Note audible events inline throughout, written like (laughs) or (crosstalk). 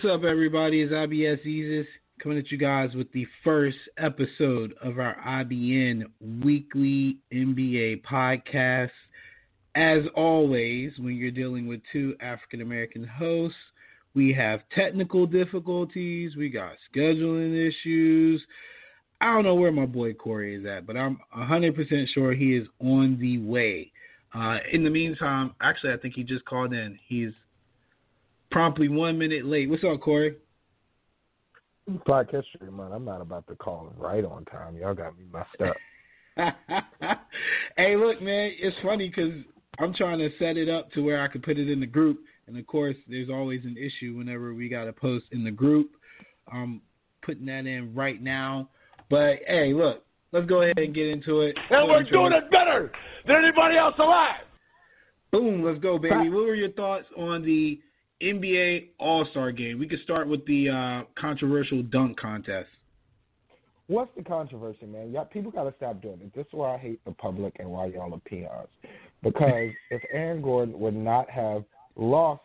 What's up, everybody? It's IBS Jesus coming at you guys with the first episode of our IBN weekly NBA podcast. As always, when you're dealing with two African American hosts, we have technical difficulties, we got scheduling issues. I don't know where my boy Corey is at, but I'm 100% sure he is on the way. Uh, in the meantime, actually, I think he just called in. He's promptly one minute late. What's up, Corey? Black History Month. I'm not about to call right on time. Y'all got me messed up. (laughs) hey, look, man, it's funny because I'm trying to set it up to where I can put it in the group, and of course, there's always an issue whenever we got to post in the group. I'm putting that in right now. But hey, look, let's go ahead and get into it. And we're doing it better than anybody else alive. Boom, let's go, baby. What were your thoughts on the NBA All Star game? We could start with the uh, controversial dunk contest. What's the controversy, man? Y'all, people got to stop doing it. This is why I hate the public and why y'all are peons. Because (laughs) if Aaron Gordon would not have lost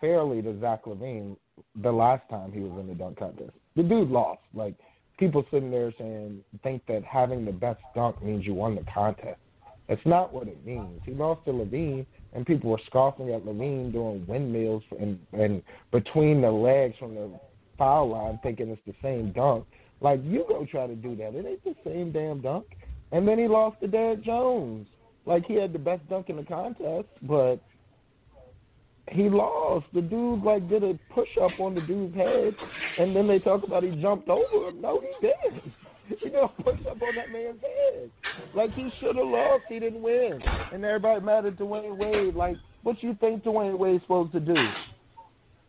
fairly to Zach LaVine the last time he was in the dunk contest, the dude lost. Like people sitting there saying think that having the best dunk means you won the contest. That's not what it means. He lost to LaVine, and people were scoffing at LaVine doing windmills and and between the legs from the foul line, thinking it's the same dunk. Like you go try to do that, it ain't the same damn dunk. And then he lost to Derrick Jones. Like he had the best dunk in the contest, but he lost. The dude like did a push up on the dude's head, and then they talk about he jumped over him. No, he didn't. He did a push up on that man's head. Like he should have lost. He didn't win, and everybody mad at Dwyane Wade. Like, what you think Dwyane Wade's supposed to do?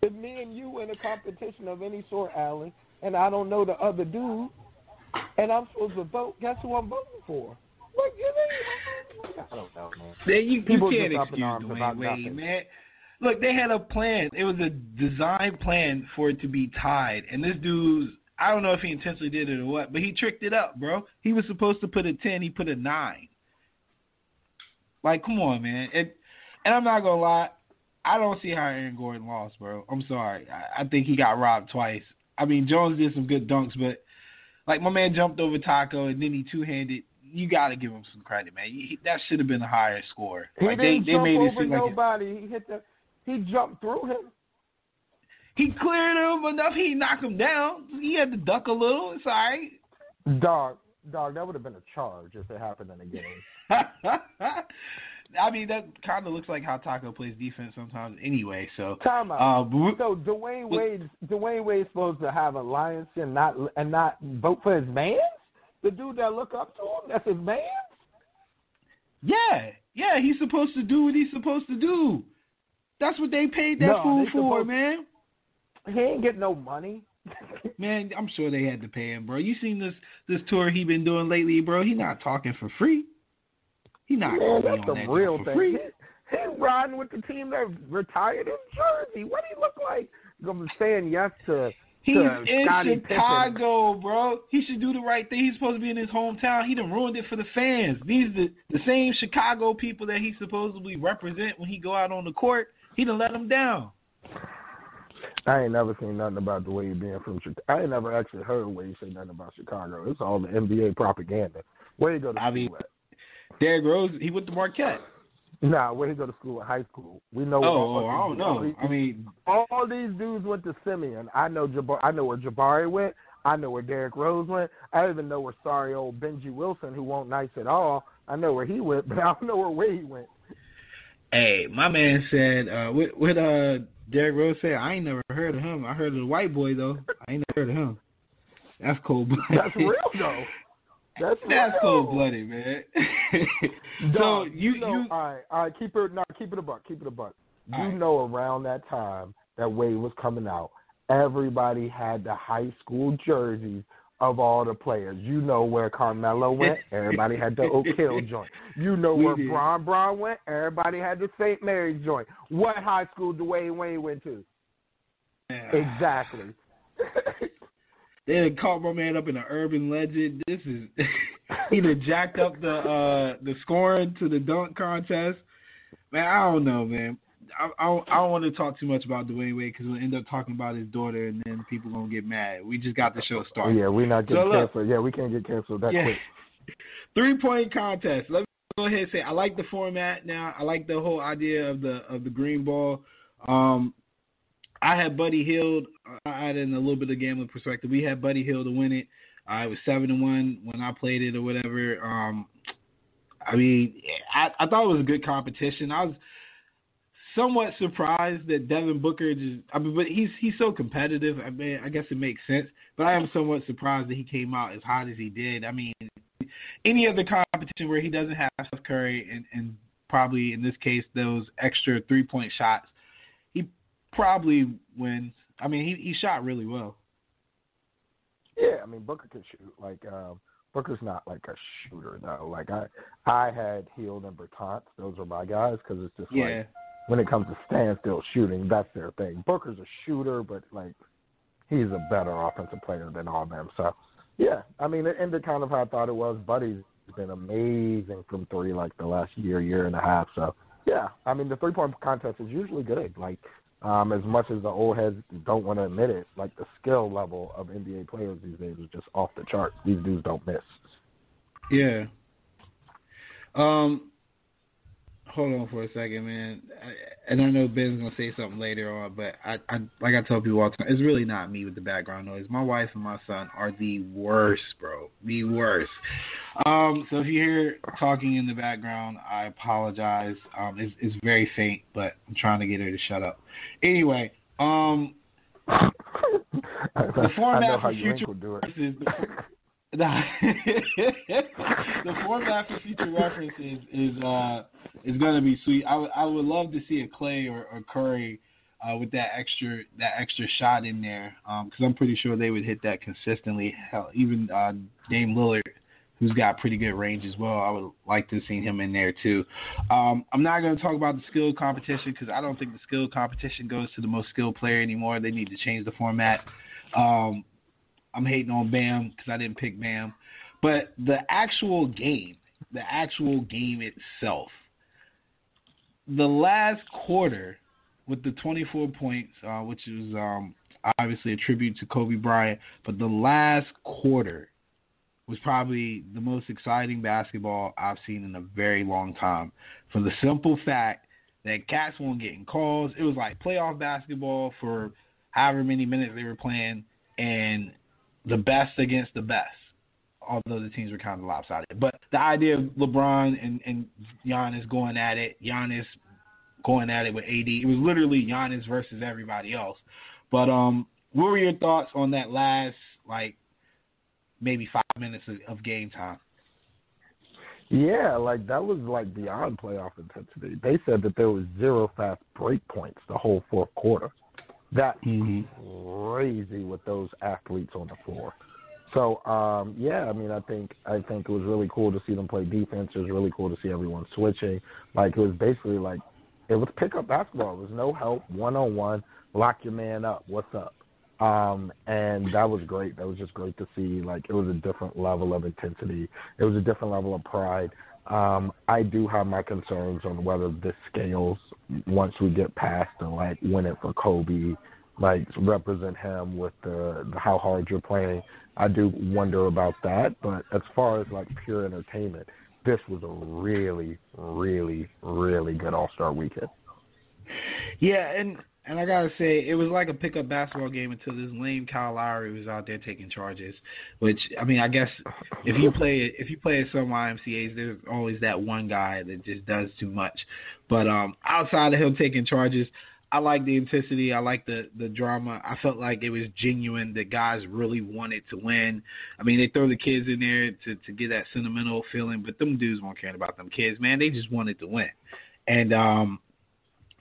If me and you in a competition of any sort, Allen, and I don't know the other dude, and I'm supposed to vote, guess who I'm voting for? Like, you know, I don't know, man. Then you, you People can't just up in excuse Dwyane Wade, nothing. man. Look, they had a plan. It was a design plan for it to be tied, and this dude. I don't know if he intentionally did it or what, but he tricked it up, bro. He was supposed to put a ten, he put a nine. Like, come on, man. It, and I'm not gonna lie, I don't see how Aaron Gordon lost, bro. I'm sorry. I, I think he got robbed twice. I mean, Jones did some good dunks, but like my man jumped over Tacko and then he two handed. You got to give him some credit, man. He, that should have been a higher score. He like, didn't they, jump they made it over seem like nobody. he hit the. He jumped through him. He cleared him enough. He knocked him down. He had to duck a little. It's all right. Dog, dog, that would have been a charge if it happened in a game. (laughs) I mean, that kind of looks like how Tacko plays defense sometimes, anyway. So, Time out. uh, so Dwyane Wade, Dwyane Wade's supposed to have alliance and not and not vote for his man. The dude that look up to him, that's his man. yeah, yeah, he's supposed to do what he's supposed to do. That's what they paid that No, fool for, man. He ain't get no money. (laughs) Man, I'm sure they had to pay him, bro. You seen this this tour he been doing lately, bro? He not talking for free. He not Man, that's on the that real thing. free. He, he riding with the team that retired in Jersey. What do he look like? I'm saying yes to He's to in Scottie Pippen. Chicago, bro. He should do the right thing. He's supposed to be in his hometown. He done ruined it for the fans. These the the same Chicago people that he supposedly represent when he go out on the court. He done let them down. I ain't never seen nothing about the way you being from Chicago. I ain't never actually heard Wade say nothing about Chicago. It's all the NBA propaganda. Where you go to I school mean- at? Derrick Rose, he went to Marquette. Nah, where he go to school at high school? We know. Oh, all, oh, I don't know. I mean, all these dudes went to Simeon. I know Jabari. I know where Jabari went. I know where Derrick Rose went. I even know where sorry old Benji Wilson, who won't nice at all. I know where he went, (laughs) but I don't know where Wade went. Hey, my man said, uh, what, what uh, Derrick Rose said, I ain't never heard of him. I heard of the white boy, though. I ain't never heard of him. That's cold blooded. That's real though. (laughs) That's That's cold blooded, man. (laughs) so Dog, you, know, you, all right, all right, keep it, no, keep it a buck, keep it a buck. You right. know, around that time that Wade was coming out, everybody had the high school jerseys of all the players. You know where Carmelo (laughs) went, everybody had the Oak Hill joint. You know We where did. Bron Bron went, everybody had the St. Mary's joint. What high school Dwyane Wade went to? Exactly. (laughs) They caught my man up in an urban legend. This is (laughs) he done jacked up the uh the scoring to the dunk contest. Man, I don't know, man. I, I, don't, I don't want to talk too much about Dwyane Wade because we'll end up talking about his daughter, and then people gonna get mad. We just got the show started. Yeah, we're not getting so look, canceled. Yeah, we can't get canceled that yeah. quick. (laughs) Three point contest. Let me go ahead and say I like the format now. I like the whole idea of the of the green ball. Um, I had Buddy Hield. I added in a little bit of gambling perspective. We had Buddy Hield to win it. I was seven to one when I played it or whatever. Um, I mean, I, I thought it was a good competition. I was somewhat surprised that Devin Booker just. I mean, but he's he's so competitive. I mean, I guess it makes sense. But I am somewhat surprised that he came out as hot as he did. I mean, any other competition where he doesn't have Steph Curry and, and probably in this case those extra three point shots, he probably wins. I mean, he he shot really well. Yeah, I mean Booker can shoot. Like um, Booker's not like a shooter though. Like I I had Hield and Bertans. Those are my guys because it's just yeah. like when it comes to standstill shooting, that's their thing. Booker's a shooter, but like he's a better offensive player than all them. So yeah, I mean it ended kind of how I thought it was. Buddy's been amazing from three like the last year, year and a half. So yeah, I mean the three point contest is usually good. Like um, as much as the old heads don't want to admit it, like the skill level of NBA players these days is just off the charts. These dudes don't miss. Yeah. Um, hold on for a second, man. I, and I know Ben's gonna say something later on, but I, I like I tell people all the time, it's really not me with the background noise. My wife and my son are the worst, bro. The worst. Um, so if you hear talking in the background, I apologize. Um, it's, it's very faint, but I'm trying to get her to shut up. Anyway, um, (laughs) the format for future is the, (laughs) the format for future references is uh is gonna be sweet. I would love to see a Clay or, or Curry uh, with that extra that extra shot in there because um, I'm pretty sure they would hit that consistently. Hell, even uh, Dame Lillard, who's got pretty good range as well, I would like to see him in there too. Um, I'm not going to talk about the skill competition because I don't think the skill competition goes to the most skilled player anymore. They need to change the format. Um, I'm hating on Bam because I didn't pick Bam. But the actual game, the actual game itself, the last quarter with the 24 points, uh, which is um, obviously a tribute to Kobe Bryant, but the last quarter was probably the most exciting basketball I've seen in a very long time. For the simple fact that cats weren't getting calls, it was like playoff basketball for however many minutes they were playing, and the best against the best. Although the teams were kind of lopsided, but the idea of LeBron and and Giannis going at it, Giannis going at it with AD, it was literally Giannis versus everybody else. But um, what were your thoughts on that last like maybe five minutes of, game time? Yeah, like that was like beyond playoff intensity. They said that there was zero fast break points the whole fourth quarter. That's mm-hmm. crazy with those athletes on the floor. So um, yeah, I mean, I think I think it was really cool to see them play defense. It was really cool to see everyone switching. Like it was basically like it was pickup basketball. It was no help, one on one, lock your man up. What's up? Um, and that was great. That was just great to see. Like it was a different level of intensity. It was a different level of pride. Um, I do have my concerns on whether this scales once we get past the like win it for Kobe, like represent him with the, the how hard you're playing. I do wonder about that, but as far as like pure entertainment, this was a really, really, really good All Star weekend. Yeah, and and I gotta say, it was like a pickup basketball game until this lame Kyle Lowry was out there taking charges. Which I mean, I guess if you play if you play at some YMCA's, there's always that one guy that just does too much. But um, outside of him taking charges, I like the intensity. I like the the drama. I felt like it was genuine. The guys really wanted to win. I mean, they throw the kids in there to to get that sentimental feeling, but them dudes weren't caring about them kids, man. They just wanted to win. And um,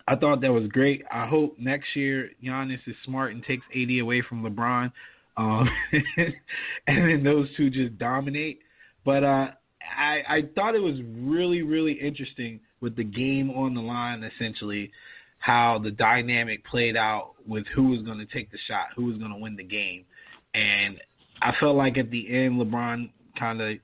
I thought that was great. I hope next year Giannis is smart and takes AD away from LeBron, um, (laughs) and then those two just dominate. But uh, I, I thought it was really, really interesting with the game on the line, essentially, how the dynamic played out with who was going to take the shot, who was going to win the game. And I felt like at the end, LeBron kind of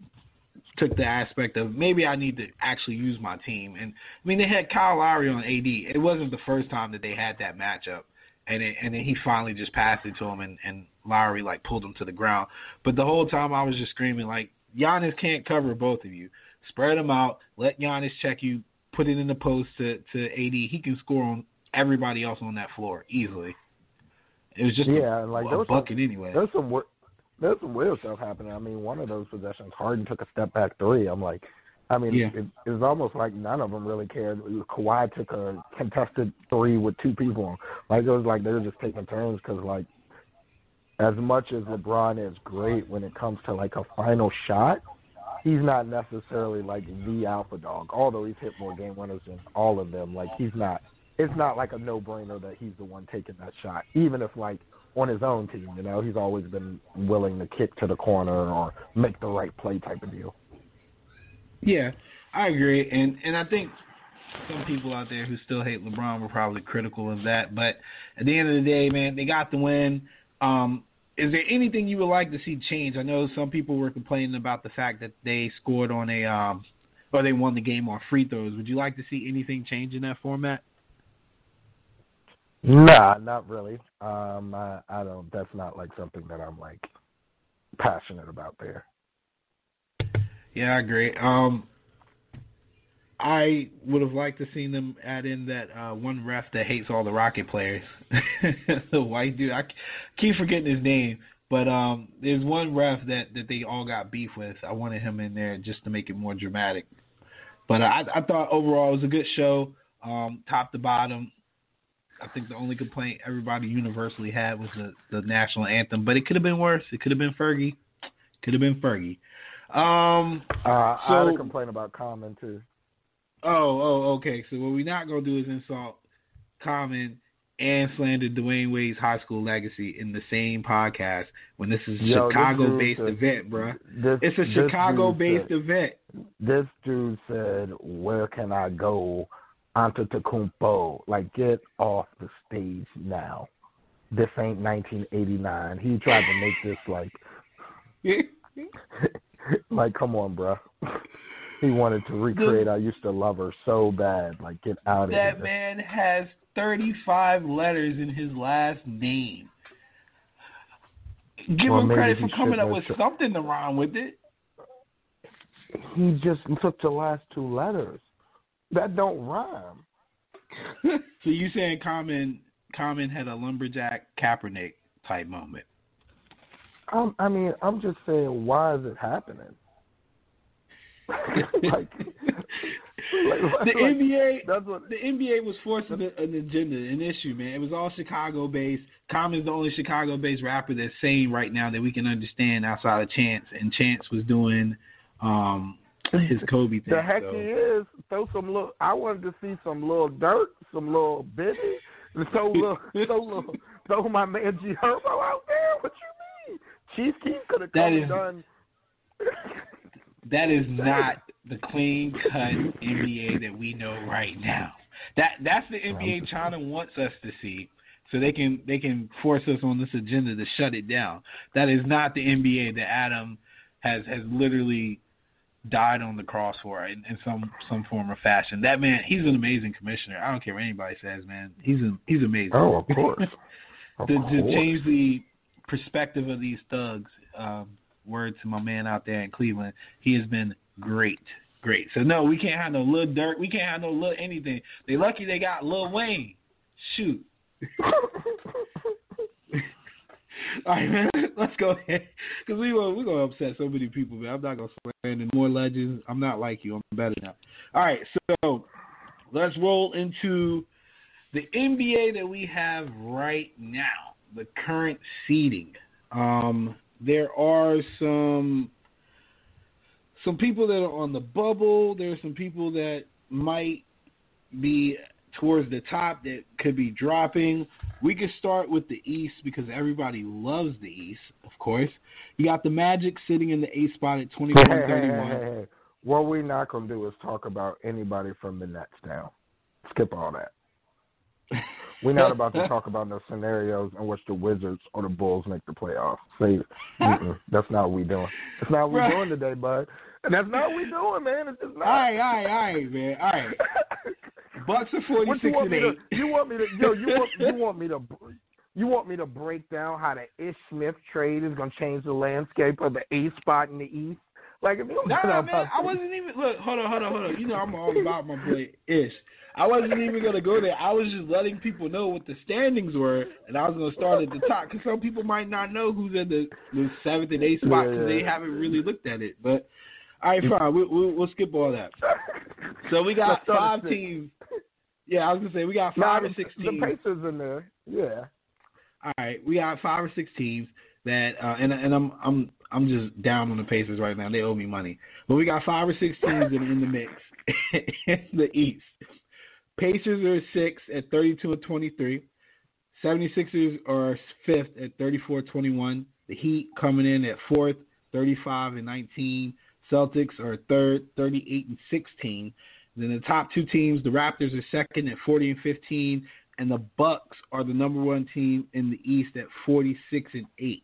took the aspect of maybe I need to actually use my team. And I mean, they had Kyle Lowry on AD. It wasn't the first time that they had that matchup, and it, and then he finally just passed it to him, and and Lowry like pulled him to the ground. But the whole time I was just screaming like, Giannis can't cover both of you. Spread them out. Let Giannis check you. Put it in the post to to AD. He can score on everybody else on that floor easily. It was just yeah, a, like a bucket some, anyway. There's some there's some weird stuff happening. I mean, one of those possessions, Harden took a step back three. I'm like, I mean, yeah. it, it was almost like none of them really cared. Kawhi took a contested three with two people on. Like it was like they were just taking turns because like as much as LeBron is great when it comes to like a final shot, he's not necessarily like the alpha dog. Although he's hit more game winners than all of them, like he's not. It's not like a no brainer that he's the one taking that shot, even if like on his own team. You know, he's always been willing to kick to the corner or make the right play type of deal. Yeah, I agree, and and I think some people out there who still hate LeBron were probably critical of that. But at the end of the day, man, they got the win. Um, is there anything you would like to see change? I know some people were complaining about the fact that they scored on a um, or they won the game on free throws. Would you like to see anything change in that format? Nah, not really. Um, I, I don't. That's not like something that I'm like passionate about there. Yeah, I agree. Um, I would have liked to seen them add in that uh, one ref that hates all the Rocket players, (laughs) the white dude. I keep forgetting his name, but um, there's one ref that that they all got beef with. I wanted him in there just to make it more dramatic. But I, I thought overall it was a good show, um, top to bottom. I think the only complaint everybody universally had was the, the national anthem, but it could have been worse. It could have been Fergie. Could have been Fergie. Um, uh, so, I had a complaint about Common too. Oh, oh, okay. So what we're not gonna do is insult Common and slander Dwyane Wade's high school legacy in the same podcast when this is a Chicago-based event, bro. This, it's a Chicago-based event. This dude said, "Where can I go?" Antetokounmpo, like get off the stage now. This ain't 1989. He tried to make this like, (laughs) like come on, bro. He wanted to recreate I used to love her so bad. Like get out of here. That man has 35 letters in his last name. Give well, him credit for coming up with something to rhyme with it. He just took the last two letters. That don't rhyme. (laughs) so you saying Common Common had a lumberjack Kaepernick type moment? Um, I mean, I'm just saying, why is it happening? (laughs) like, like, (laughs) the NBA, that's what, the NBA was forcing an, an agenda, an issue, man. It was all Chicago based. Common's the only Chicago based rapper that's saying right now that we can understand outside of Chance, and Chance was doing um (laughs) his Kobe thing. The heck so. he is. Throw some little. I wanted to see some little dirt, some little bitty, throw (laughs) little, throw little, throw my man G Herbo out there. What you mean? Chief Keef could have come is, done. that is (laughs) not the clean cut NBA that we know right now. That that's the NBA China wants us to see. So they can they can force us on this agenda to shut it down. That is not the NBA that Adam has has literally died on the cross for in, in some some form or fashion. That man, he's an amazing commissioner. I don't care what anybody says, man. He's a, he's amazing. Oh, of course. (laughs) Of to, course. to change the perspective of these thugs. Um, word to my man out there in Cleveland, he has been great, great. So no, we can't have no Lil Durk. We can't have no Lil anything. They lucky they got Lil Wayne. Shoot. (laughs) (laughs) All right, man. (laughs) Let's go ahead because we we're gonna upset so many people, man. I'm not gonna slander more legends. I'm not like you. I'm better now. All right, so let's roll into the NBA that we have right now. The current seeding. Um, there are some some people that are on the bubble. There are some people that might be towards the top that could be dropping. We could start with the East because everybody loves the East, of course. You got the Magic sitting in the eighth spot at (laughs) 24 hey, 31. Hey, hey, what we're not going to do is talk about anybody from the Nets now. Skip all that. (laughs) We're not about to talk about no scenarios in which the Wizards or the Bulls make the playoffs. It. (laughs) That's not what we doing. That's not what we're doing today, bud. And that's not what we doing, man. It's just not. All right, all right, all right, man. All right. (laughs) Bucks are forty six and eight. To, you want me to? Yo, you want you (laughs) want me to? You want me to break down how the Ish Smith trade is going to change the landscape of the A spot in the East? Like if you nah, man, I wasn't even look. Hold on, hold on, hold on. You know I'm all about my boy Ish. I wasn't even gonna go there. I was just letting people know what the standings were, and I was gonna start at the top because some people might not know who's in the, the seventh and eighth spot because yeah, yeah. they haven't really looked at it. But all right, fine. We, we'll, we'll skip all that. So we got five teams. Yeah, I was gonna say we got five or six teams. The Pacers in there. Yeah. All right, we got five or six teams that, uh, and and I'm I'm I'm just down on the Pacers right now. They owe me money, but we got five or six teams in, in the mix (laughs) in the East. Pacers are six at 32 and 23. 76ers are fifth at 34-21. The Heat coming in at fourth, 35 and 19. Celtics are third, 38 and 16. Then the top two teams, the Raptors are second at 40 and 15, and the Bucks are the number one team in the East at 46 and 8.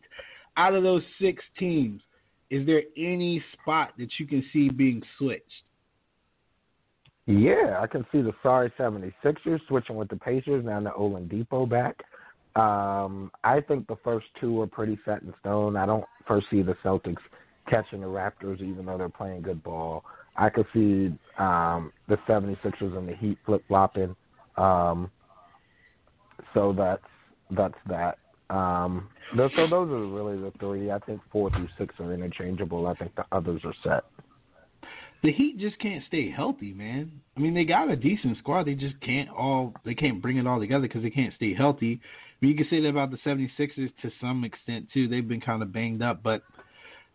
Out of those six teams, is there any spot that you can see being switched? Yeah, I can see the sorry 76ers switching with the Pacers now the Oladipo back. Um, I think the first two are pretty set in stone. I don't foresee the Celtics catching the Raptors even though they're playing good ball. I could see um, the 76ers and the Heat flip flopping. Um, so that's that's that. Um, so those are really the three. I think four through six are interchangeable. I think the others are set the Heat just can't stay healthy, man. I mean, they got a decent squad. They just can't all they can't bring it all together because they can't stay healthy. I mean, you can say that about the 76ers to some extent too. They've been kind of banged up, but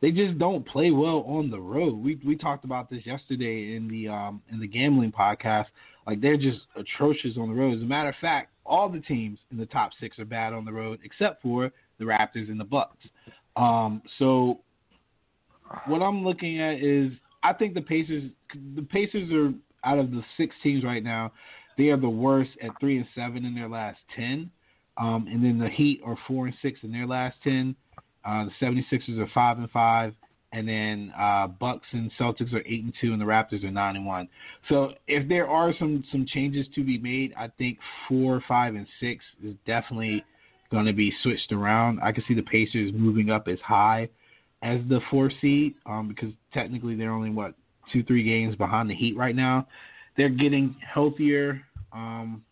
they just don't play well on the road. We we talked about this yesterday in the um in the gambling podcast. Like they're just atrocious on the road. As a matter of fact, all the teams in the top six are bad on the road except for the Raptors and the Bucks. Um, so what I'm looking at is I think the Pacers the Pacers are out of the six teams right now, they are the worst at three and seven in their last ten. Um, and then the Heat are four and six in their last ten. Uh, the 76ers are five and five, and then uh, Bucks and Celtics are eight and two, and the Raptors are nine and one. So if there are some some changes to be made, I think four, five, and six is definitely going to be switched around. I can see the Pacers moving up as high as the four seed um, because technically they're only what two three games behind the Heat right now. They're getting healthier, um,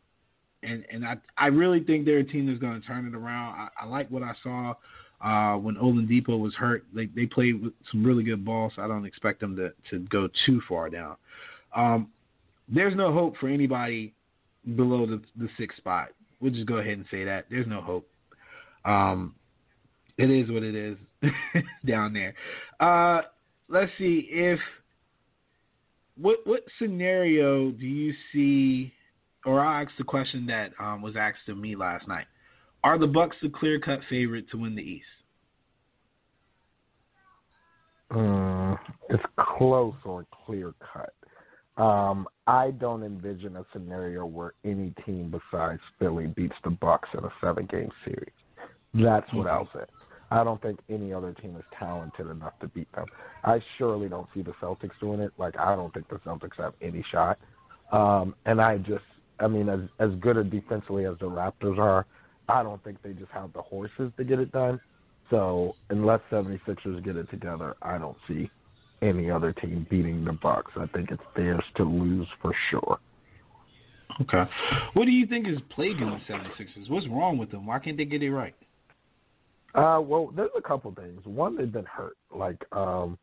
and and I I really think they're a team that's going to turn it around. I, I like what I saw uh, when Oladipo was hurt. They they played with some really good ball, so I don't expect them to to go too far down. Um, there's no hope for anybody below the the sixth spot. We'll just go ahead and say that there's no hope. Um, it is what it is (laughs) down there. Uh, let's see if what what scenario do you see? Or I asked the question that um, was asked to me last night: Are the Bucks a clear cut favorite to win the East? Uh, it's close or clear cut. Um, I don't envision a scenario where any team besides Philly beats the Bucks in a seven game series. That's what I'll say. I don't think any other team is talented enough to beat them. I surely don't see the Celtics doing it. Like I don't think the Celtics have any shot. Um, and I just, I mean, as as good a defensively as the Raptors are, I don't think they just have the horses to get it done. So unless 76ers get it together, I don't see any other team beating the Bucks. I think it's theirs to lose for sure. Okay. What do you think is plaguing the 76ers? What's wrong with them? Why can't they get it right? Uh, well, there's a couple things. One, they've been hurt. Like, um,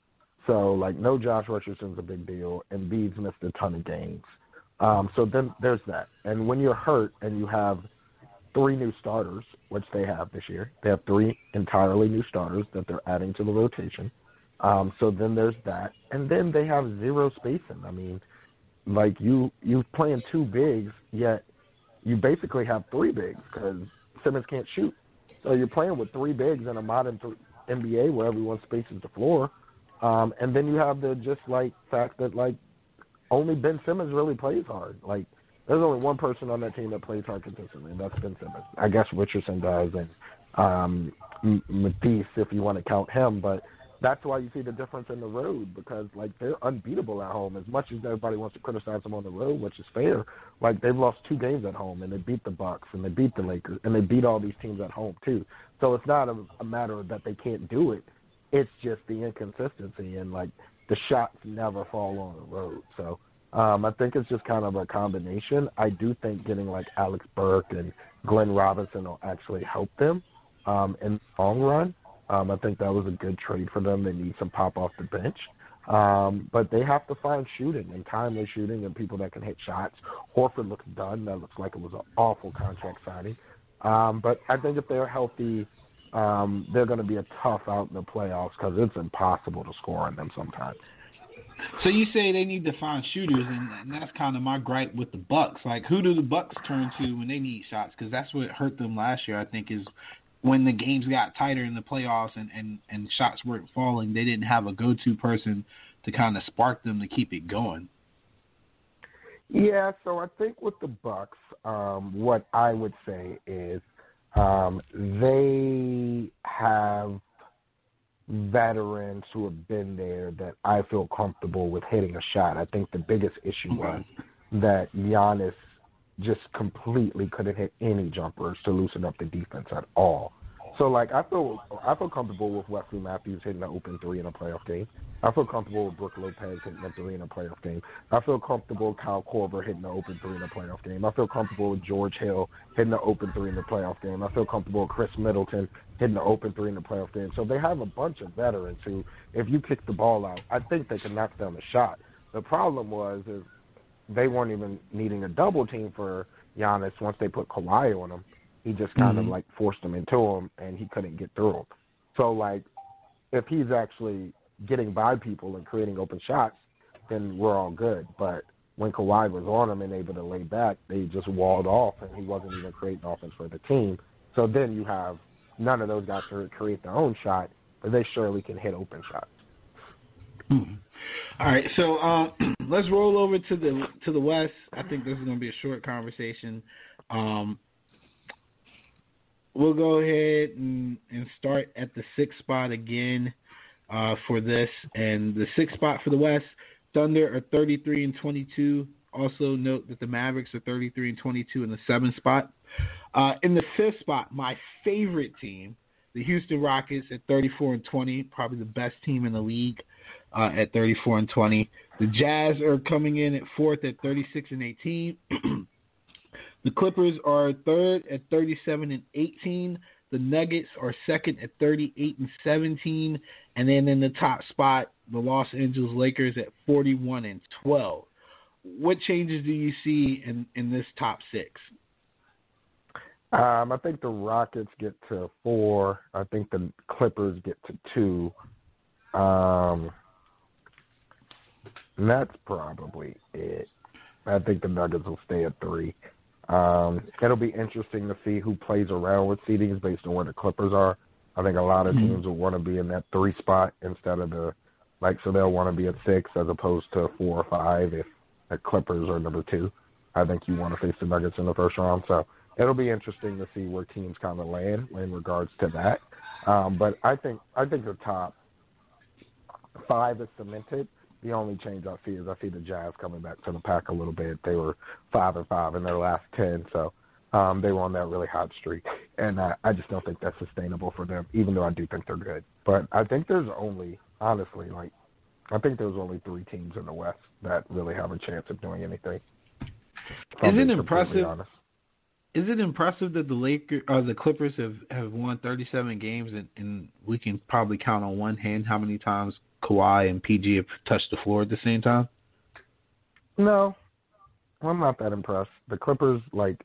so like no Josh Richardson's a big deal, and Beads missed a ton of games. Um, so then there's that. And when you're hurt and you have three new starters, which they have this year, they have three entirely new starters that they're adding to the rotation. Um, so then there's that, and then they have zero spacing. I mean, like you you playing two bigs, yet you basically have three bigs because Simmons can't shoot. So you're playing with three bigs in a modern th- NBA where everyone spaces the floor, um, and then you have the just like fact that like only Ben Simmons really plays hard. Like there's only one person on that team that plays hard consistently, and that's Ben Simmons. I guess Richardson does, and um, Matisse, if you want to count him, but that's why you see the difference in the road because like they're unbeatable at home. As much as everybody wants to criticize them on the road, which is fair, like they've lost two games at home and they beat the Bucks and they beat the Lakers and they beat all these teams at home too. So it's not a, a matter that they can't do it. It's just the inconsistency and like the shots never fall on the road. So um, I think it's just kind of a combination. I do think getting like Alec Burks and Glenn Robinson will actually help them um, in the long run. Um, I think that was a good trade for them. They need some pop off the bench. Um, but they have to find shooting and timely shooting and people that can hit shots. Horford looks done. That looks like it was an awful contract signing. Um, but I think if they're healthy, um, they're going to be a tough out in the playoffs because it's impossible to score on them sometimes. So you say they need to find shooters, and, that's kind of my gripe with the Bucks. Like, who do the Bucks turn to when they need shots? Because that's what hurt them last year. I think is when the games got tighter in the playoffs and, and, and shots weren't falling, they didn't have a go to person to kind of spark them to keep it going. Yeah, so I think with the Bucks, um, what I would say is um, they have veterans who have been there that I feel comfortable with hitting a shot. I think the biggest issue was that Giannis just completely couldn't hit any jumpers to loosen up the defense at all. So like I feel I feel comfortable with Wesley Matthews hitting an open three in a playoff game. I feel comfortable with Brook Lopez hitting a three in a playoff game. I feel comfortable with Kyle Korver hitting an open three in a playoff game. I feel comfortable with George Hill hitting an open three in the playoff game. I feel comfortable with Khris Middleton hitting an open three in the playoff game. So they have a bunch of veterans who, if you kick the ball out, I think they can knock down the shot. The problem was is they weren't even needing a double team for Giannis once they put Kawhi on him. He just kind mm-hmm. of like forced them into him, and he couldn't get through him. So like, if he's actually getting by people and creating open shots, then we're all good. But when Kawhi was on him and able to lay back, they just walled off, and he wasn't even creating offense for the team. So then you have none of those guys to create their own shot, but they surely can hit open shots. Hmm. All right, so um, (clears throat) let's roll over to the to the West. I think this is going to be a short conversation. Um, we'll go ahead and, and start at the sixth spot again uh, for this. And the sixth spot for the West, Thunder are 33 and 22. Also note that the Mavericks are 33 and 22 in the seventh spot. Uh, in the fifth spot, my favorite team, the Houston Rockets at 34 and 20, probably the best team in the league uh, at 34 and 20. The Jazz are coming in at fourth at 36 and 18. (clears throat) The Clippers are third at 37 and 18. The Nuggets are second at 38 and 17, and then in the top spot, the Los Angeles Lakers at 41 and 12. What changes do you see in in this top six? Um, I think the Rockets get to four. I think the Clippers get to two. Um, that's probably it. I think the Nuggets will stay at three. Um, it'll be interesting to see who plays around with seedings based on where the Clippers are. I think a lot of mm-hmm. teams will want to be in that three spot instead of the like, so they'll want to be at six as opposed to four or five if the Clippers are number two. I think you want to face the Nuggets in the first round. So it'll be interesting to see where teams kind of land in regards to that. Um, but I think I think the top five is cemented. The only change I see is I see the Jazz coming back to the pack a little bit. They were five and five in their last ten, so um, they were on that really hot streak, and I, I just don't think that's sustainable for them. Even though I do think they're good, but I think there's only honestly like I think there's only three teams in the West that really have a chance of doing anything. Is it impressive? Honest. Is it impressive that the Lakers or uh, the Clippers have, have won 37 games and, and we can probably count on one hand how many times Kawhi and PG have touched the floor at the same time? No, I'm not that impressed. The Clippers like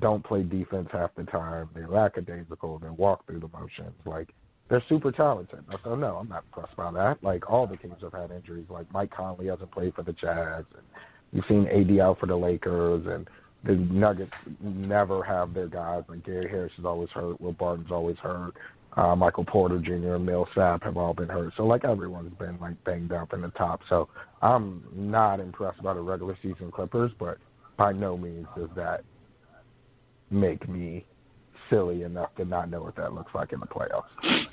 don't play defense half the time. They're lackadaisical. They walk through the motions. Like they're super talented. So no, I'm not impressed by that. Like all the teams have had injuries. Like Mike Conley hasn't played for the Jazz, and you've seen AD out for the Lakers, and the Nuggets never have their guys. Like Gary Harris is always hurt. Will Barton's always hurt uh, Michael Porter Jr. and Millsap have all been hurt. So like everyone's been like banged up in the top. So I'm not impressed by the regular season Clippers, but by no means does that make me silly enough to not know what that looks like in the playoffs.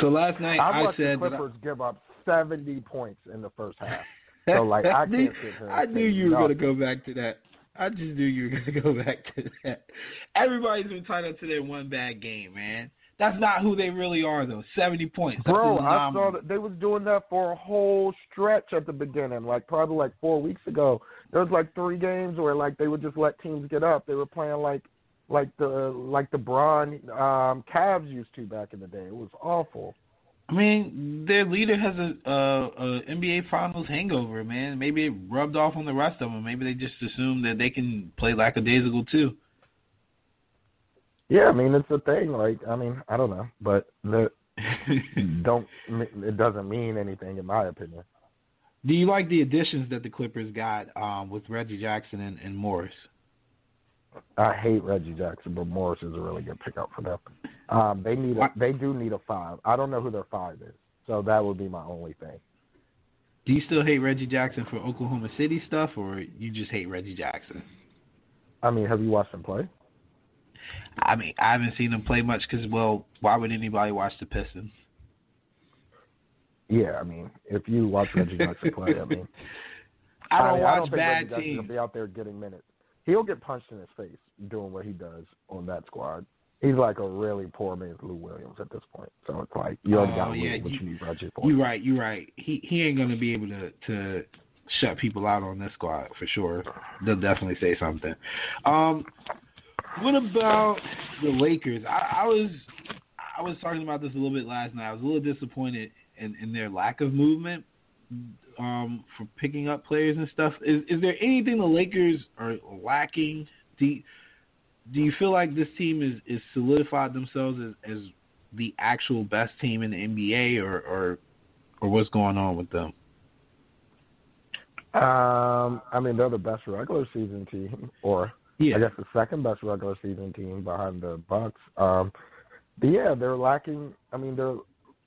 So last night I, I said the Clippers I, give up seventy points in the first half. (laughs) So like I, I knew, can't sit here. I knew you were going to go back to that. I just knew you were going (laughs) to go back to that. Everybody's been tied up to their one bad game, man. That's not who they really are, though. Seventy points, That's bro. I saw that they was doing that for a whole stretch at the beginning, like probably like four weeks ago. There was like three games where like they would just let teams get up. They were playing like like the like the Bron um, Cavs used to back in the day. It was awful. I mean, their leader has a, a, a NBA Finals hangover, man. Maybe it rubbed off on the rest of them. Maybe they just assume that they can play lackadaisical too. Yeah, I mean it's a thing. Like, I mean, I don't know, but the (laughs) don't it doesn't mean anything in my opinion. Do you like the additions that the Clippers got um, with Reggie Jackson and, and Morris? I hate Reggie Jackson, but Morris is a really good pickup for them. Um, they need a, they do need a five. I don't know who their five is, so that would be my only thing. Do you still hate Reggie Jackson for Oklahoma City stuff, or you just hate Reggie Jackson? I mean, have you watched him play? I mean, I haven't seen him play much because, well, why would anybody watch the Pistons? Yeah, I mean, if you watch Reggie Jackson play, I mean, (laughs) I don't I mean, watch I don't think bad Reggie teams. be out there getting minutes. He'll get punched in his face doing what he does on that squad. He's like a really poor man's Lou Williams at this point. So it's like you already Oh, got yeah, what you- you need Reggie for. You're right. You're right. He he ain't gonna be able to to shut people out on this squad for sure. They'll definitely say something. Um, what about the Lakers? I, I was I was talking about this a little bit last night. I was a little disappointed in, in their lack of movement um, for picking up players and stuff. Is is there anything the Lakers are lacking? Do you, do you feel like this team is is solidified themselves as, as the actual best team in the NBA, or or or what's going on with them? Um, I mean, they're the best regular season team, or Yeah, I guess the second best regular season team behind the Bucks. Um, but yeah, they're lacking. I mean, they're.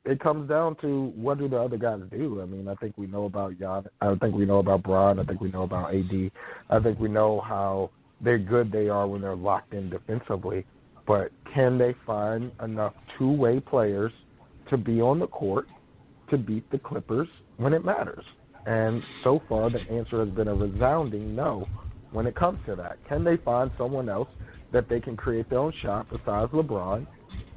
It comes down to what do the other guys do. I mean, I think we know about Jan. I think we know about Bron. I think we know about AD. I think we know how they're good they are when they're locked in defensively. But can they find enough two-way players to be on the court to beat the Clippers when it matters? And so far, the answer has been a resounding no when it comes to that. Can they find someone else that they can create their own shot besides LeBron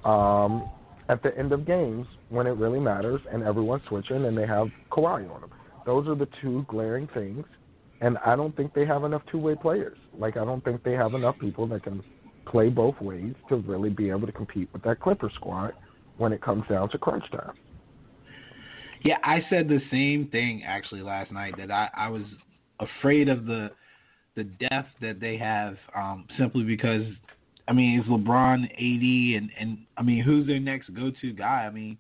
um, at the end of games when it really matters and everyone's switching and they have Kawhi on them? Those are the two glaring things. And I don't think they have enough two-way players. Like I don't think they have enough people that can play both ways to really be able to compete with that Clipper squad when it comes down to crunch time. yeah. I said the same thing actually last night that I I was afraid of the the depth that they have um, simply because I mean it's LeBron, AD, and and I mean who's their next go to guy? I mean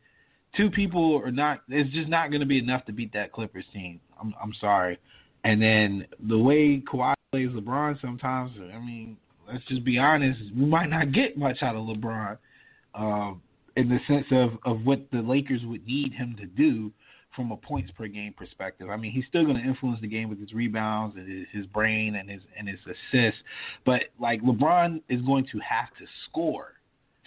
two people are not. It's just not going to be enough to beat that Clippers team. I'm I'm sorry. And then the way Kawhi plays LeBron sometimes, I mean, let's just be honest, we might not get much out of LeBron, um, in the sense of of what the Lakers would need him to do from a points per game perspective. I mean, he's still going to influence the game with his rebounds and his, brain and his and his assists, but like LeBron is going to have to score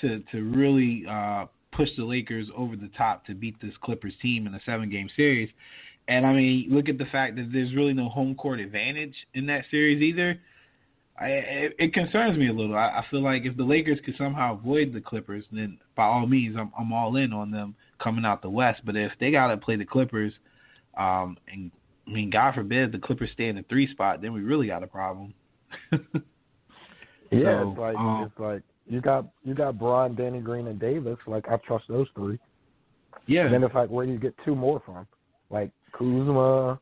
to to really uh, push the Lakers over the top to beat this Clippers team in a seven game series. And I mean, look at the fact that there's really no home court advantage in that series either. I, it, it concerns me a little. I, I feel like if the Lakers could somehow avoid the Clippers, then by all means, I'm, I'm all in on them coming out the West. But if they got to play the Clippers, um, and I mean, God forbid the Clippers stay in the three spot, then we really got a problem. (laughs) Yeah, So, it's like um, it's like you got you got Bron, Danny Green, and Davis. Like I trust those three. yeah, And then it's like where do you get two more from? Like Kuzma,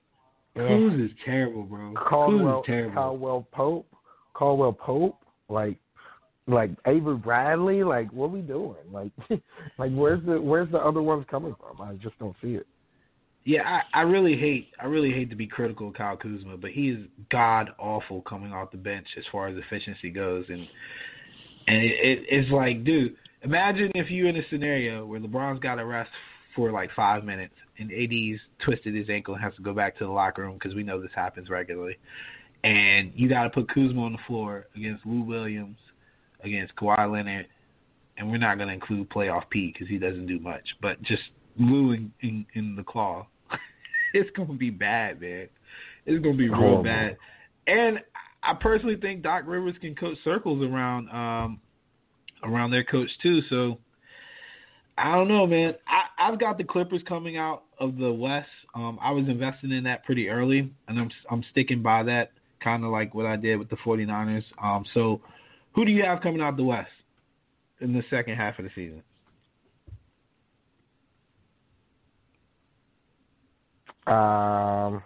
eh, Kuz is terrible, bro. Kuz is terrible. Caldwell Pope, Caldwell Pope, like like Avery Bradley. Like what are we doing? Like (laughs) like where's the where's the other ones coming from? I just don't see it. Yeah, I, I really hate I really hate to be critical of Kyle Kuzma, but he is god awful coming off the bench as far as efficiency goes, and and it, it, it's like, dude, imagine if you in a scenario where LeBron's got to rest for like five minutes and AD's twisted his ankle and has to go back to the locker room because we know this happens regularly, and you got to put Kuzma on the floor against Lou Williams, against Kawhi Leonard, and we're not going to include playoff P because he doesn't do much, but just Lou in, in, in the claw. (laughs) it's going to be bad, man. It's going to be real oh, bad. And I personally think Doc Rivers can coach circles around um, around their coach too. So I don't know, man. I, I've got the Clippers coming out of the West. Um, I was investing in that pretty early, and I'm I'm sticking by that, kind of like what I did with the 49ers. Um, so who do you have coming out the West in the second half of the season? Um,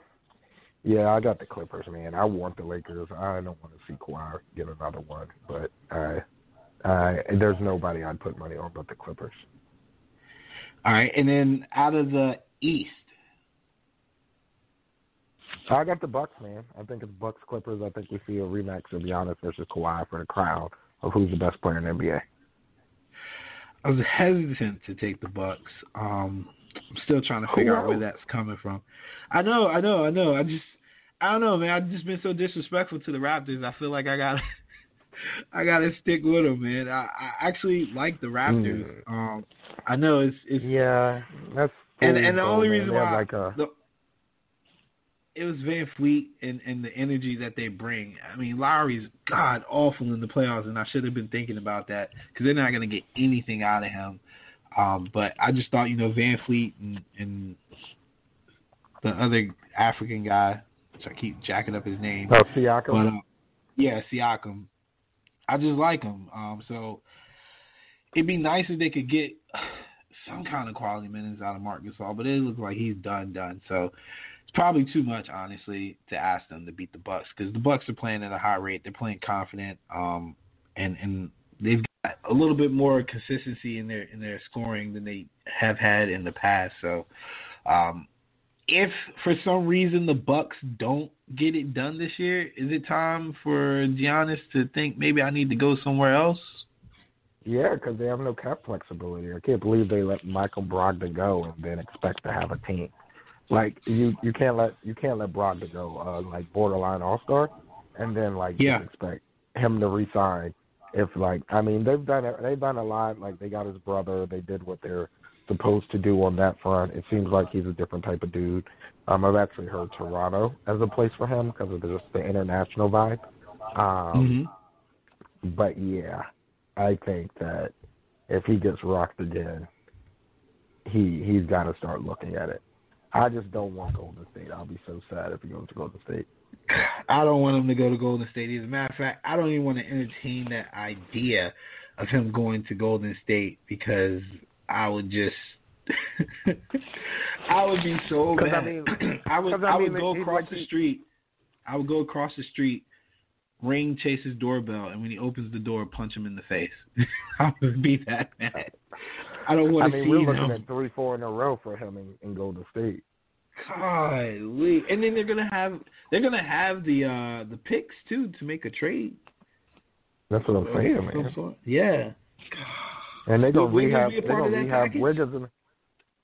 yeah, I got the Clippers, man. I want the Lakers. I don't want to see Kawhi get another one, but I, uh, there's nobody I'd put money on but the Clippers. All right, and then out of the East, I got the Bucks, man. I think it's Bucks Clippers. I think we see a rematch of Giannis versus Kawhi for the crown of who's the best player in the NBA. I was hesitant to take the Bucks. Um, I'm still trying to figure out where that's coming from. I know, I know, I know. I just, I don't know, man. I've just been so disrespectful to the Raptors. I feel like I got, (laughs) I got to stick with them, man. I, I actually like the Raptors. Mm. Um, I know it's, it's yeah, that's and and the only reason why like a, the, it was VanVleet and, and the energy that they bring. I mean, Lowry's god awful in the playoffs, and I should have been thinking about that because they're not going to get anything out of him. Um, but I just thought, you know, VanVleet and, and the other African guy, which I keep jacking up his name. Oh, Siakam. But, uh, yeah, Siakam. I just like him. Um, so it'd be nice if they could get (sighs) some kind of quality minutes out of Marc Gasol, but it looks like he's done, done. So probably too much, honestly, to ask them to beat the Bucks because the Bucks are playing at a high rate. They're playing confident, um, and and they've got a little bit more consistency in their in their scoring than they have had in the past. So, um, if for some reason the Bucks don't get it done this year, is it time for Giannis to think maybe I need to go somewhere else? Yeah, because they have no cap flexibility. I can't believe they let Michael Brogdon go and then expect to have a team. Like you, you can't let you can't let Brogdon go, uh, like borderline All Star, and then like yeah. expect him to resign. If like I mean they've done they've done a lot. Like they got his brother, they did what they're supposed to do on that front. It seems like he's a different type of dude. Um, I've actually heard Toronto as a place for him because of just the international vibe. Um, mm-hmm. But yeah, I think that if he gets rocked again, he he's got to start looking at it. I just don't want Golden State. I'll be so sad if he goes to Golden State. I don't want him to go to Golden State. As a matter of fact, I don't even want to entertain that idea of him going to Golden State because I would just (laughs) I would be so mad. I, mean, (clears throat) I would I, I would go across like the street. I would go across the street ring Chase's doorbell, and when he opens the door, punch him in the face. (laughs) I would be that mad. I don't want to I mean, see we're looking at three, four in a row for him in, in Golden State. Golly. and then they're gonna have they're gonna have the uh the picks too to make a trade. That's what I'm saying, man. Yeah. And they're gonna Will rehab. They're gonna rehab package? Wiggins. And,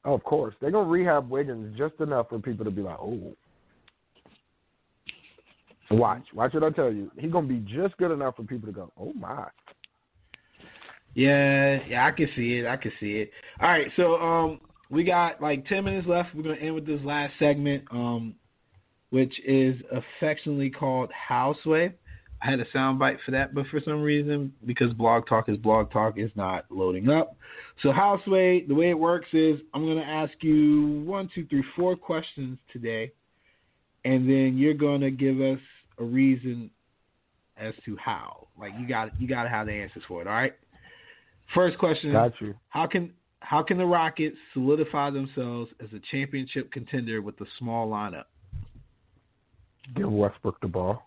oh, of course, they're gonna rehab Wiggins just enough for people to be like, oh. Watch, watch what I tell you. He's gonna be just good enough for people to go, oh my. Yeah, yeah, I can see it. I can see it. All right, so um, we got like ten minutes left. We're gonna end with this last segment, um, which is affectionately called Houseway. I had a soundbite for that, but for some reason, because Blog Talk is Blog Talk, is not loading up. So Houseway, the way it works is I'm gonna ask you one, two, three, four questions today, and then you're gonna give us a reason as to how. Like you got you got to have the answers for it. All right. First question: Got you. How can how can the Rockets solidify themselves as a championship contender with a small lineup? Give Westbrook the ball.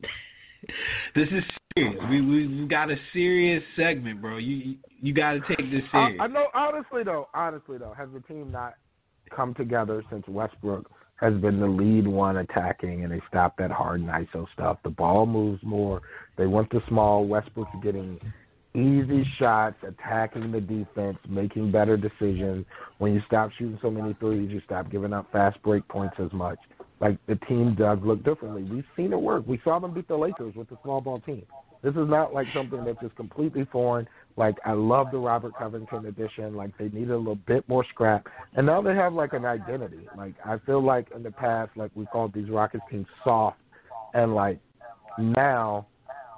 (laughs) this is serious. We we got a serious segment, bro. You you got to take this serious. I, I know. Honestly, though, honestly though, has the team not come together since Westbrook has been the lead one attacking, and they stopped that hard and ISO stuff. The ball moves more. They went to small. Westbrook's getting easy shots, attacking the defense, making better decisions. When you stop shooting so many threes, you stop giving up fast break points as much. like the team does look differently. We've seen it work. We saw them beat the Lakers with the small ball team. This is not like something that's just completely foreign. Like I love the Robert Covington edition. Like they needed a little bit more scrap, and now they have like an identity. Like I feel like in the past, like we called these Rockets teams soft, and like now,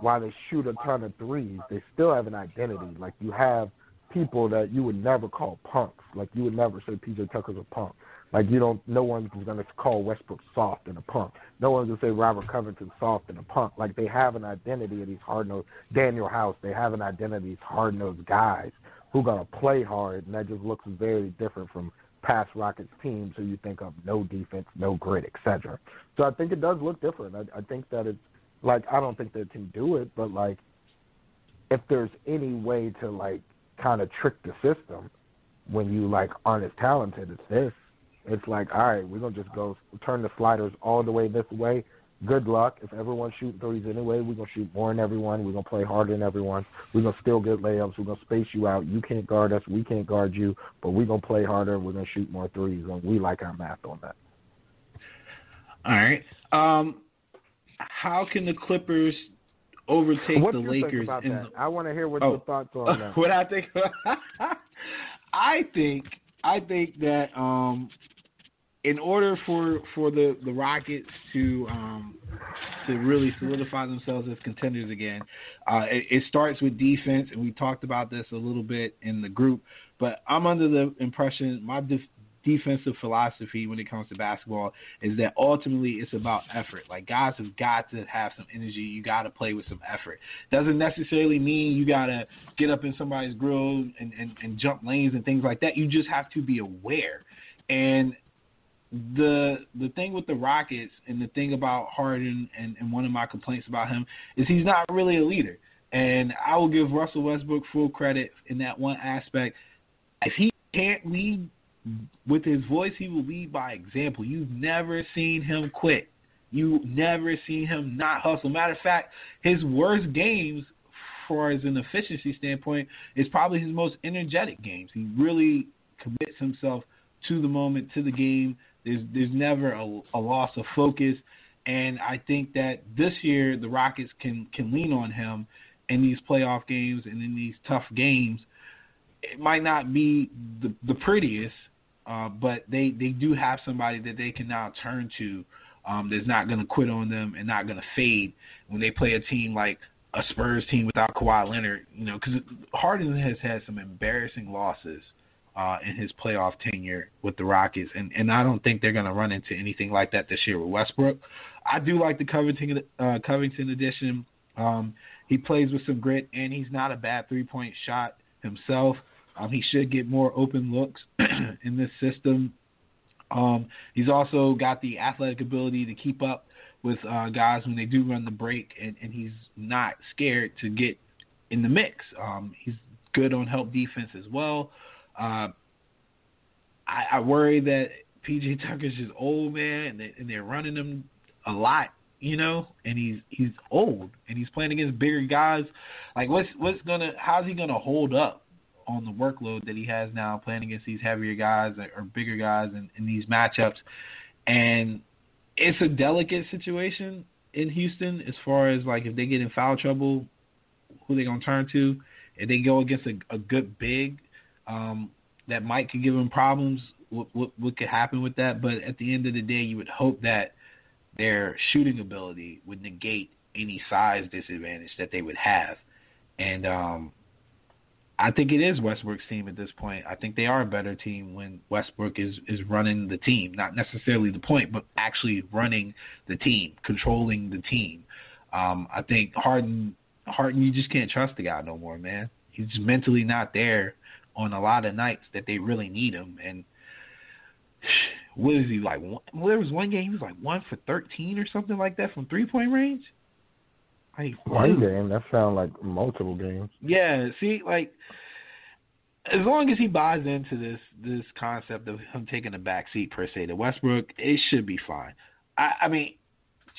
while they shoot a ton of threes, they still have an identity. Like you have people that you would never call punks. Like you would never say PJ Tucker's a punk. Like you don't, no one's to call Westbrook soft and a punk. No one's to say Robert Covington soft and a punk. Like they have an identity of these hard nosed Danuel House. They have an identity of these hard nosed guys who to play hard, and that just looks very different from past Rockets teams who you think of no defense, no grit, etc. So I think it does look different. I, I think that it's like I don't think they can do it, but like if there's any way to like kind of trick the system when you like aren't as talented as this it's like, all right, we're gonna just go turn the sliders all the way this way. Good luck. If everyone's shooting threes anyway, we're gonna shoot more than everyone. We're gonna play harder than everyone. We're gonna still get layups. We're gonna space you out. You can't guard us. We can't guard you. But we're gonna play harder. We're gonna shoot more threes. And we like our math on that. All right. Um, how can the Clippers overtake what the Lakers? Think about in that? the... I want to hear what oh. your thoughts (laughs) on that. what I think? (laughs) I think I think that um, in order for for the the Rockets to um, to really solidify themselves as contenders again, uh, it, it, starts with defense, and we talked about this a little bit in the group. But I'm under the impression my def- defensive philosophy when it comes to basketball is that ultimately it's about effort. Like guys have got to have some energy. You got to play with some effort. Doesn't necessarily mean you got to get up in somebody's grill and, and, and jump lanes and things like that. You just have to be aware. And the the thing with the Rockets and the thing about Harden and, and one of my complaints about him is he's not really a leader. And I will give Russell Westbrook full credit in that one aspect. If he can't lead with his voice, he will lead by example. You've never seen him quit. You've never seen him not hustle. Matter of fact, his worst games, far as an efficiency standpoint, is probably his most energetic games. He really commits himself to the moment, to the game. There's there's never a, a loss of focus, and I think that this year the Rockets can can lean on him in these playoff games and in these tough games. It might not be the the prettiest, uh, but they they do have somebody that they can now turn to. Um, that's not going to quit on them and not going to fade when they play a team like a Spurs team without Kawhi Leonard. You know, because Harden has had some embarrassing losses uh, in his playoff tenure with the Rockets, and and I don't think they're going to run into anything like that this year with Westbrook. I do like the Covington uh, Covington edition. Um, he plays with some grit, and he's not a bad three point shot himself. Um, he should get more open looks (clears throat) in this system. Um, he's also got the athletic ability to keep up with uh, guys when they do run the break, and, and he's not scared to get in the mix. Um, he's good on help defense as well. Uh, I, I worry that PJ Tucker's just old man, and, they, and they're running him a lot, you know, and he's he's old, and he's playing against bigger guys. Like, what's what's gonna how's he gonna hold up on the workload that he has now, playing against these heavier guys or, bigger guys in, in these matchups? And it's a delicate situation in Houston as far as like if they get in foul trouble, who they gonna turn to? If they go against a, a good big, um, that might could give them problems. What, what what could happen with that? But at the end of the day, you would hope that their shooting ability would negate any size disadvantage that they would have. And um, I think it is Westbrook's team at this point. I think they are a better team when Westbrook is is running the team, not necessarily the point, but actually running the team, controlling the team. Um, I think Harden, Harden, you just can't trust the guy no more, man. He's mentally not there on a lot of nights that they really need him. And what is he like? One, well, there was one game he was like one for thirteen or something like that from three point range. Like one game that sounds like multiple games. Yeah, see, like as long as he buys into this this concept of him taking a back seat per se to Westbrook, it should be fine. I, I mean,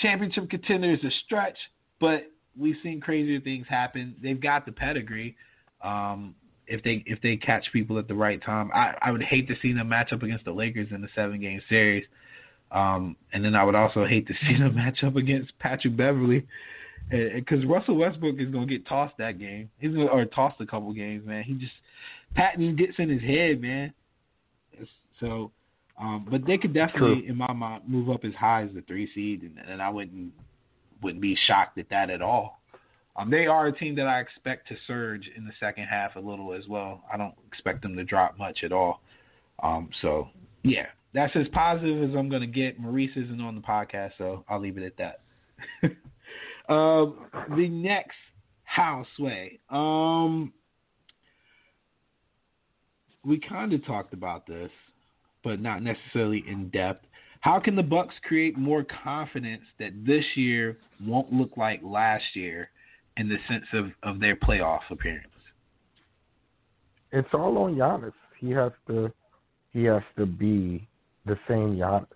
championship contender is a stretch, but we've seen crazier things happen. They've got the pedigree. Um, if they if they catch people at the right time. I, I would hate to see them match up against the Lakers in the seven game series. Um, and then I would also hate to see them (laughs) match up against Patrick Beverley, because Russell Westbrook is gonna get tossed that game. He's gonna or tossed a couple games, man. He just Patton gets in his head, man. So, um, but they could definitely, True. in my mind, move up as high as the three seed, and, and I wouldn't wouldn't be shocked at that at all. Um, they are a team that I expect to surge in the second half a little as well. I don't expect them to drop much at all. Um, so yeah, that's as positive as I'm going to get. Maurice isn't on the podcast, so I'll leave it at that. (laughs) um, the next houseway. Um, we kind of talked about this, but not necessarily in depth. How can the Bucks create more confidence that this year won't look like last year in the sense of, of their playoff appearance? It's all on Giannis. He has to he has to be the same Giannis.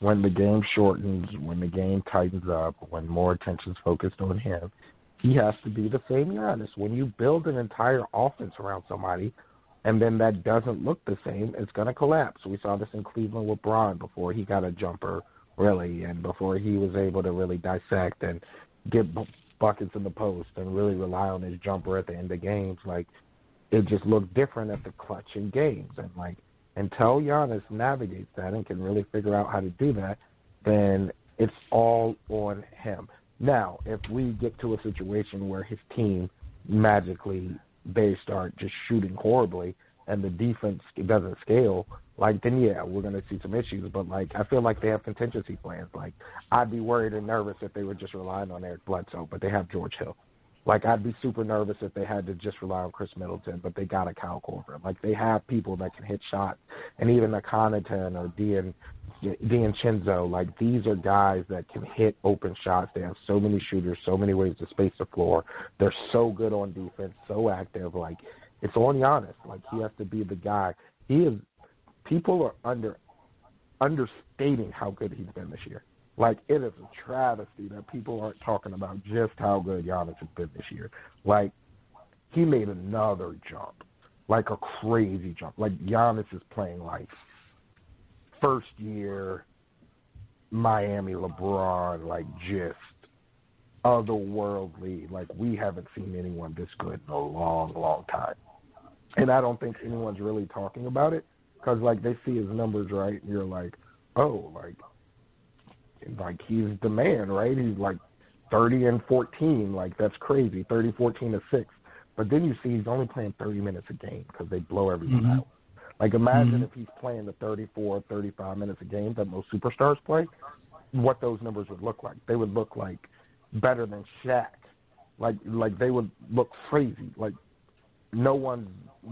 When the game shortens, when the game tightens up, when more attention's focused on him, he has to be the same Giannis. When you build an entire offense around somebody, and then that doesn't look the same, it's going to collapse. We saw this in Cleveland with Bron before he got a jumper, really, and before he was able to really dissect and get buckets in the post and really rely on his jumper at the end of games. Like it just looked different at the clutch in games, and like until Giannis navigates that and can really figure out how to do that, then it's all on him. Now, if we get to a situation where his team magically they start just shooting horribly and the defense doesn't scale, like then yeah, we're gonna see some issues. But like I feel like they have contingency plans. Like I'd be worried and nervous if they were just relying on Eric Bledsoe, but they have George Hill. Like I'd be super nervous if they had to just rely on Khris Middleton, but they got a Kyle Korver. Like they have people that can hit shots, and even a Connaughton or Donte DiVincenzo, like these are guys that can hit open shots. They have so many shooters, so many ways to space the floor. They're so good on defense, so active. Like it's on Giannis. Like he has to be the guy. He is. People are under understating how good he's been this year. Like it is a travesty that people aren't talking about just how good Giannis has been this year. Like he made another jump, like a crazy jump. Like Giannis is playing like first year Miami LeBron, like just otherworldly. Like we haven't seen anyone this good in a long, long time. And I don't think anyone's really talking about it because like they see his numbers right, and you're like, oh, like like he's the man, right? He's like 30 and 14, like that's crazy. 30, 14 to six. But then you see he's only playing 30 minutes a game because they blow everyone mm-hmm. out. Like imagine mm-hmm. if he's playing the 34, 35 minutes a game that most superstars play, what those numbers would look like. They would look like better than Shaq. Like like they would look crazy. Like no one's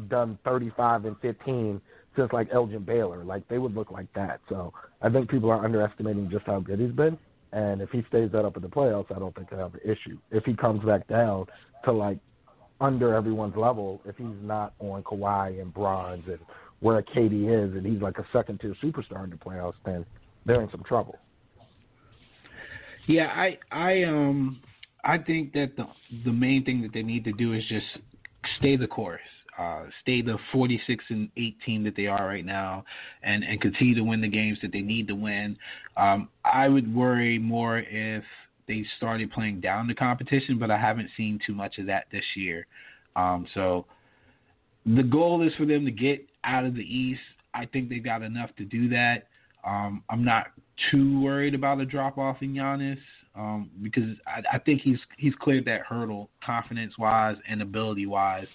done 35 and 15 since like Elgin Baylor. Like they would look like that. So I think people are underestimating just how good he's been. And if he stays that up in the playoffs, I don't think he'll have an issue. If he comes back down to like under everyone's level, if he's not on Kawhi and Bron's and where KD is, and he's like a second tier superstar in the playoffs, then they're in some trouble. Yeah, I I um I think that the the main thing that they need to do is just stay the course uh, stay the 46 and 18 that they are right now, and and continue to win the games that they need to win. Um, I would worry more if they started playing down the competition, but I haven't seen too much of that this year. Um, so the goal is for them to get out of the East. I think they've got enough to do that. Um, I'm not too worried about a drop off in Giannis um, because I, I think he's he's cleared that hurdle confidence wise and ability wise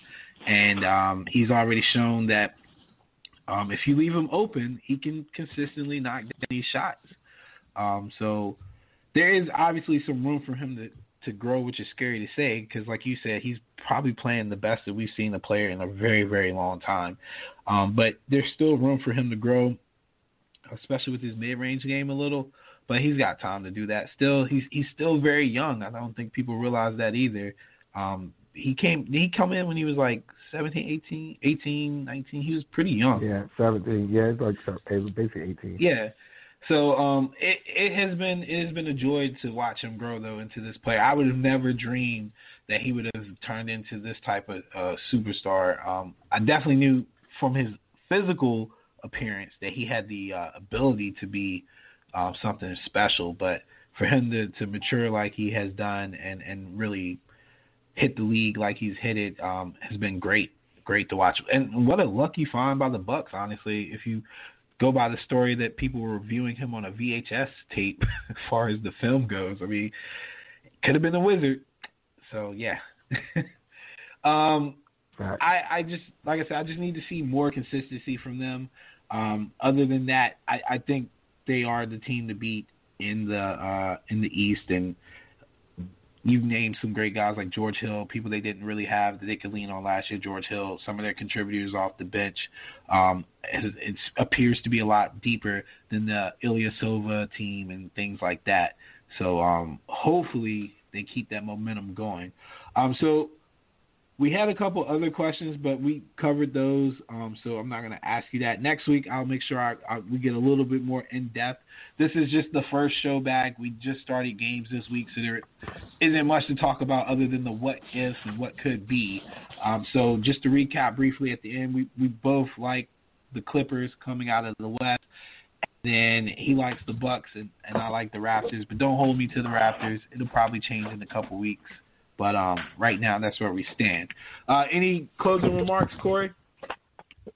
and um, he's already shown that um, if you leave him open, he can consistently knock down these shots. Um, so there is obviously some room for him to to grow, which is scary to say because, like you said, he's probably playing the best that we've seen a player in a very, very long time. Um, but there's still room for him to grow, especially with his mid-range game a little. But he's got time to do that. Still, he's he's still very young. I don't think people realize that either. Um, he came he come in when he was like 17, 18, 18, 19. He was pretty young. Yeah, 17. Yeah, it's like basically 18. Yeah. So um, it it has been it has been a joy to watch him grow though into this player. I would have never dreamed that he would have turned into this type of uh, superstar. Um, I definitely knew from his physical appearance that he had the uh, ability to be um, something special. But for him to, to mature like he has done and, and really hit the league like he's hit it um, has been great. Great to watch. And what a lucky find by the Bucks, honestly. If you go by the story that people were viewing him on a VHS tape (laughs) as far as the film goes. I mean, could have been a wizard. So yeah. (laughs) um right. I, I just like I said, I just need to see more consistency from them. Um, other than that, I, I think they are the team to beat in the uh, in the East and you've named some great guys like George Hill, people they didn't really have that they could lean on last year. George Hill, some of their contributors off the bench, um, it, it appears to be a lot deeper than the Ilyasova team and things like that. So um, hopefully they keep that momentum going. Um, so we had a couple other questions, but we covered those, um, so I'm not going to ask you that. Next week, I'll make sure I, I, we get a little bit more in depth. This is just the first show back. We just started games this week, so there isn't much to talk about other than the what ifs and what could be. Um, so just to recap briefly at the end, we, we both like the Clippers coming out of the West. Then he likes the Bucks, and, and I like the Raptors. But don't hold me to the Raptors. It'll probably change in a couple weeks. But um, right now, that's where we stand. Uh, any closing remarks, Corey?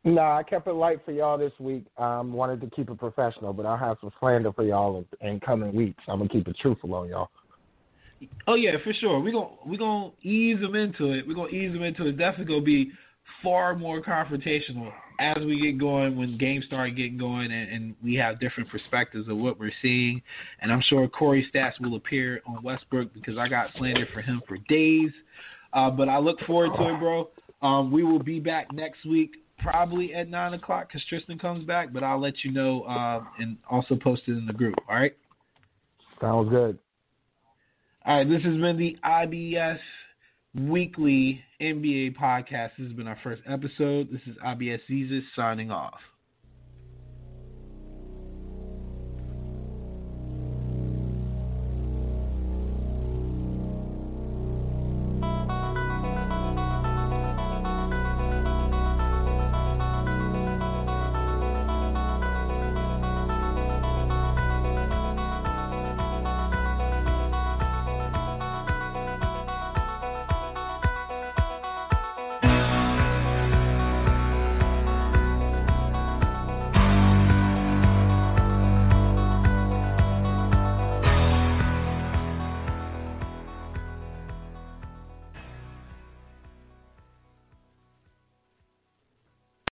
No, nah, I kept it light for y'all this week. Um, wanted to keep it professional, but I'll have some slander for y'all in, in coming weeks. I'm gonna keep it truthful on y'all. Oh yeah, for sure. We're gonna we're gonna ease them into it. We're gonna ease them into it. Definitely gonna be far more confrontational as we get going, when games start getting going, and, and, we have different perspectives of what we're seeing. And I'm sure Corey stats will appear on Westbrook because I got slander for him for days. Uh, but I look forward to it, bro. Um, we will be back next week, probably at nine o'clock, because Tristan comes back. But I'll let you know uh, and also post it in the group. All right. Sounds good. All right. This has been the IBS weekly NBA podcast. This has been our first episode. This is IBS Zizis signing off.